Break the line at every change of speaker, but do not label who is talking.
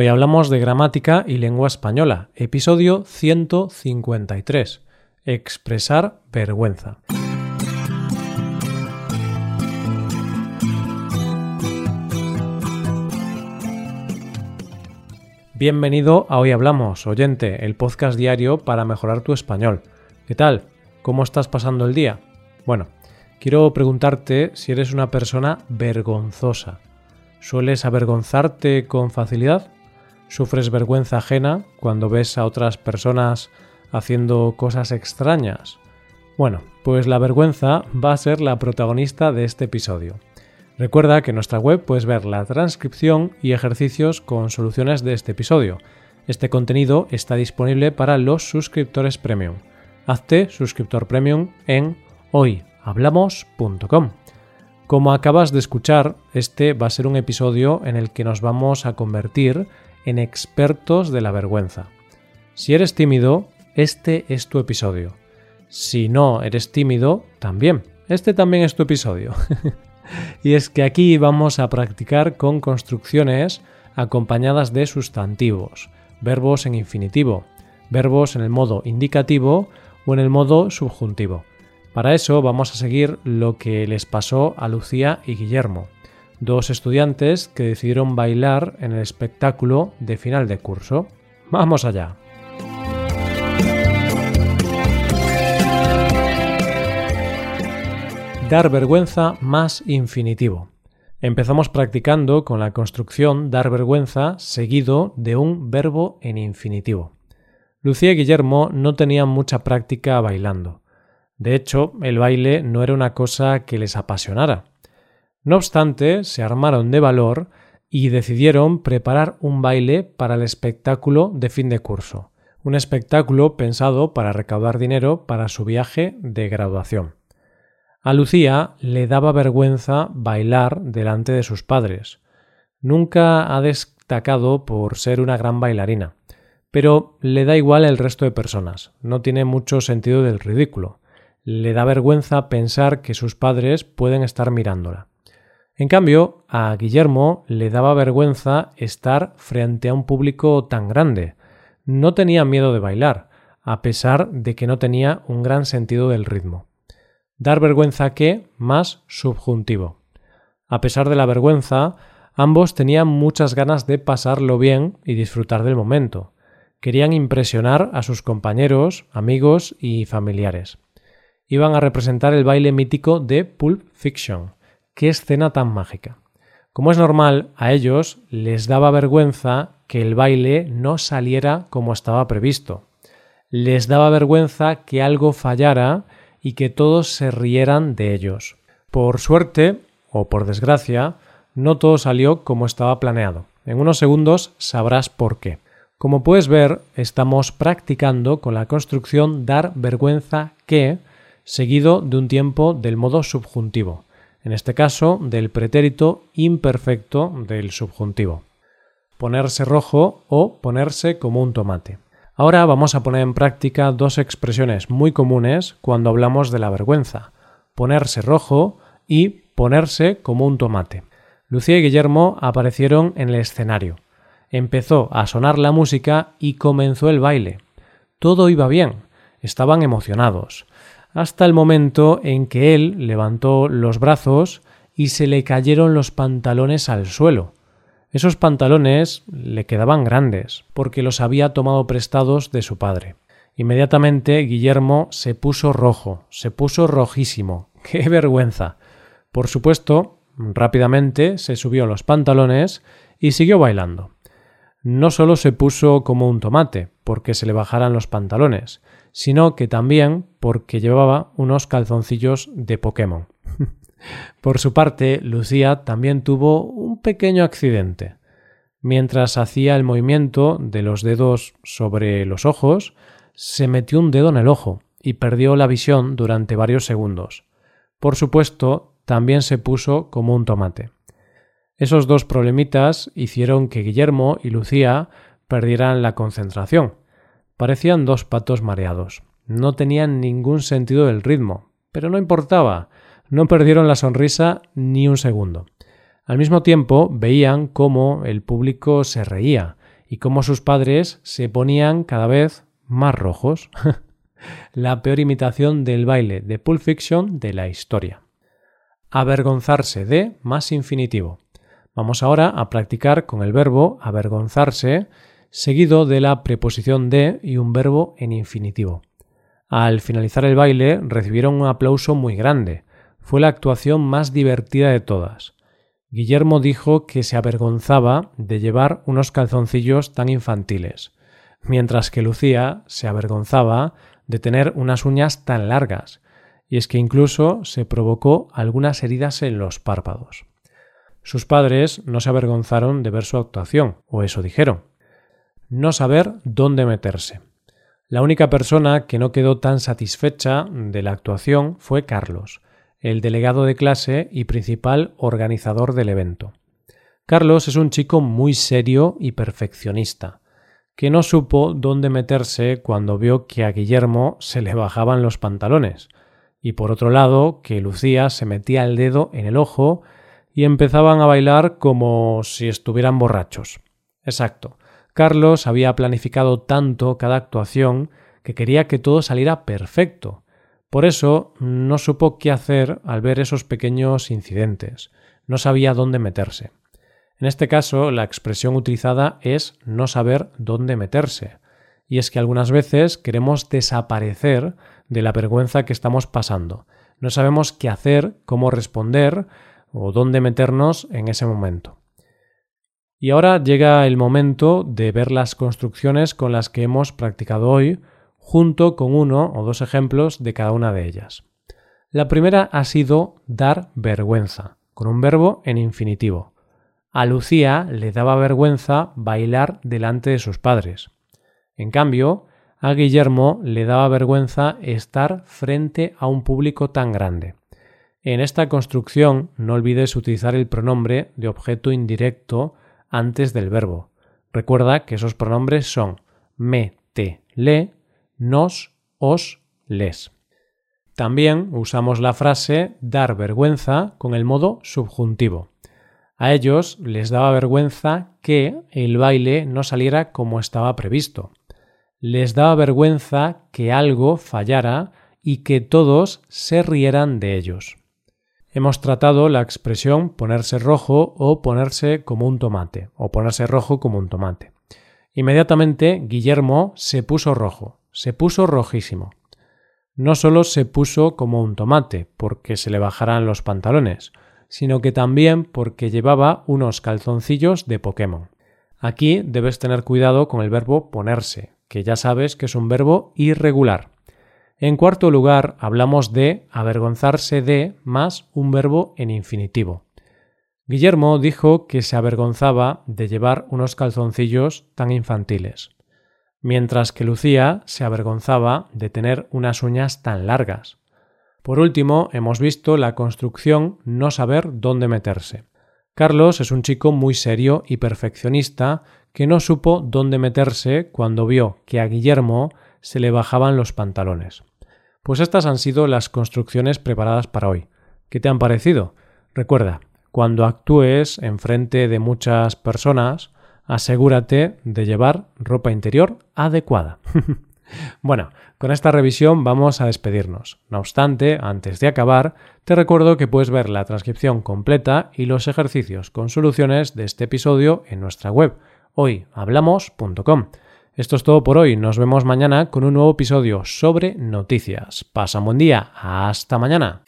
Hoy hablamos de gramática y lengua española, episodio 153. Expresar vergüenza. Bienvenido a Hoy Hablamos, oyente, el podcast diario para mejorar tu español. ¿Qué tal? ¿Cómo estás pasando el día? Bueno, quiero preguntarte si eres una persona vergonzosa. ¿Sueles avergonzarte con facilidad? ¿Sufres vergüenza ajena cuando ves a otras personas haciendo cosas extrañas? Bueno, pues la vergüenza va a ser la protagonista de este episodio. Recuerda que en nuestra web puedes ver la transcripción y ejercicios con soluciones de este episodio. Este contenido está disponible para los suscriptores premium. Hazte suscriptor premium en hoyhablamos.com. Como acabas de escuchar, este va a ser un episodio en el que nos vamos a convertir en expertos de la vergüenza. Si eres tímido, este es tu episodio. Si no eres tímido, también. Este también es tu episodio. y es que aquí vamos a practicar con construcciones acompañadas de sustantivos, verbos en infinitivo, verbos en el modo indicativo o en el modo subjuntivo. Para eso vamos a seguir lo que les pasó a Lucía y Guillermo dos estudiantes que decidieron bailar en el espectáculo de final de curso. Vamos allá. Dar vergüenza más infinitivo. Empezamos practicando con la construcción dar vergüenza seguido de un verbo en infinitivo. Lucía y Guillermo no tenían mucha práctica bailando. De hecho, el baile no era una cosa que les apasionara. No obstante, se armaron de valor y decidieron preparar un baile para el espectáculo de fin de curso, un espectáculo pensado para recaudar dinero para su viaje de graduación. A Lucía le daba vergüenza bailar delante de sus padres. Nunca ha destacado por ser una gran bailarina, pero le da igual el resto de personas, no tiene mucho sentido del ridículo. Le da vergüenza pensar que sus padres pueden estar mirándola. En cambio, a Guillermo le daba vergüenza estar frente a un público tan grande. No tenía miedo de bailar, a pesar de que no tenía un gran sentido del ritmo. Dar vergüenza que más subjuntivo. A pesar de la vergüenza, ambos tenían muchas ganas de pasarlo bien y disfrutar del momento. Querían impresionar a sus compañeros, amigos y familiares. Iban a representar el baile mítico de Pulp Fiction qué escena tan mágica. Como es normal, a ellos les daba vergüenza que el baile no saliera como estaba previsto. Les daba vergüenza que algo fallara y que todos se rieran de ellos. Por suerte, o por desgracia, no todo salió como estaba planeado. En unos segundos sabrás por qué. Como puedes ver, estamos practicando con la construcción dar vergüenza que, seguido de un tiempo del modo subjuntivo en este caso del pretérito imperfecto del subjuntivo. Ponerse rojo o ponerse como un tomate. Ahora vamos a poner en práctica dos expresiones muy comunes cuando hablamos de la vergüenza. Ponerse rojo y ponerse como un tomate. Lucía y Guillermo aparecieron en el escenario. Empezó a sonar la música y comenzó el baile. Todo iba bien. Estaban emocionados hasta el momento en que él levantó los brazos y se le cayeron los pantalones al suelo. Esos pantalones le quedaban grandes, porque los había tomado prestados de su padre. Inmediatamente Guillermo se puso rojo, se puso rojísimo. ¡Qué vergüenza! Por supuesto, rápidamente se subió los pantalones y siguió bailando. No solo se puso como un tomate, porque se le bajaran los pantalones, sino que también porque llevaba unos calzoncillos de Pokémon. Por su parte, Lucía también tuvo un pequeño accidente. Mientras hacía el movimiento de los dedos sobre los ojos, se metió un dedo en el ojo y perdió la visión durante varios segundos. Por supuesto, también se puso como un tomate. Esos dos problemitas hicieron que Guillermo y Lucía perdieran la concentración Parecían dos patos mareados. No tenían ningún sentido del ritmo, pero no importaba. No perdieron la sonrisa ni un segundo. Al mismo tiempo veían cómo el público se reía y cómo sus padres se ponían cada vez más rojos. la peor imitación del baile de Pulp Fiction de la historia. Avergonzarse de más infinitivo. Vamos ahora a practicar con el verbo avergonzarse seguido de la preposición de y un verbo en infinitivo. Al finalizar el baile recibieron un aplauso muy grande. Fue la actuación más divertida de todas. Guillermo dijo que se avergonzaba de llevar unos calzoncillos tan infantiles, mientras que Lucía se avergonzaba de tener unas uñas tan largas, y es que incluso se provocó algunas heridas en los párpados. Sus padres no se avergonzaron de ver su actuación, o eso dijeron. No saber dónde meterse. La única persona que no quedó tan satisfecha de la actuación fue Carlos, el delegado de clase y principal organizador del evento. Carlos es un chico muy serio y perfeccionista, que no supo dónde meterse cuando vio que a Guillermo se le bajaban los pantalones, y por otro lado que Lucía se metía el dedo en el ojo y empezaban a bailar como si estuvieran borrachos. Exacto. Carlos había planificado tanto cada actuación que quería que todo saliera perfecto, por eso no supo qué hacer al ver esos pequeños incidentes, no sabía dónde meterse. En este caso, la expresión utilizada es no saber dónde meterse, y es que algunas veces queremos desaparecer de la vergüenza que estamos pasando. No sabemos qué hacer, cómo responder o dónde meternos en ese momento. Y ahora llega el momento de ver las construcciones con las que hemos practicado hoy junto con uno o dos ejemplos de cada una de ellas. La primera ha sido dar vergüenza, con un verbo en infinitivo. A Lucía le daba vergüenza bailar delante de sus padres. En cambio, a Guillermo le daba vergüenza estar frente a un público tan grande. En esta construcción no olvides utilizar el pronombre de objeto indirecto antes del verbo. Recuerda que esos pronombres son me, te, le nos, os, les. También usamos la frase dar vergüenza con el modo subjuntivo. A ellos les daba vergüenza que el baile no saliera como estaba previsto. Les daba vergüenza que algo fallara y que todos se rieran de ellos. Hemos tratado la expresión ponerse rojo o ponerse como un tomate, o ponerse rojo como un tomate. Inmediatamente Guillermo se puso rojo se puso rojísimo. No solo se puso como un tomate, porque se le bajaran los pantalones, sino que también porque llevaba unos calzoncillos de Pokémon. Aquí debes tener cuidado con el verbo ponerse, que ya sabes que es un verbo irregular. En cuarto lugar, hablamos de avergonzarse de más un verbo en infinitivo. Guillermo dijo que se avergonzaba de llevar unos calzoncillos tan infantiles mientras que Lucía se avergonzaba de tener unas uñas tan largas. Por último, hemos visto la construcción no saber dónde meterse. Carlos es un chico muy serio y perfeccionista que no supo dónde meterse cuando vio que a Guillermo se le bajaban los pantalones. Pues estas han sido las construcciones preparadas para hoy. ¿Qué te han parecido? Recuerda, cuando actúes en frente de muchas personas, asegúrate de llevar ropa interior adecuada. bueno, con esta revisión vamos a despedirnos. No obstante, antes de acabar, te recuerdo que puedes ver la transcripción completa y los ejercicios con soluciones de este episodio en nuestra web hoyhablamos.com. Esto es todo por hoy. Nos vemos mañana con un nuevo episodio sobre noticias. Pasa un buen día. Hasta mañana.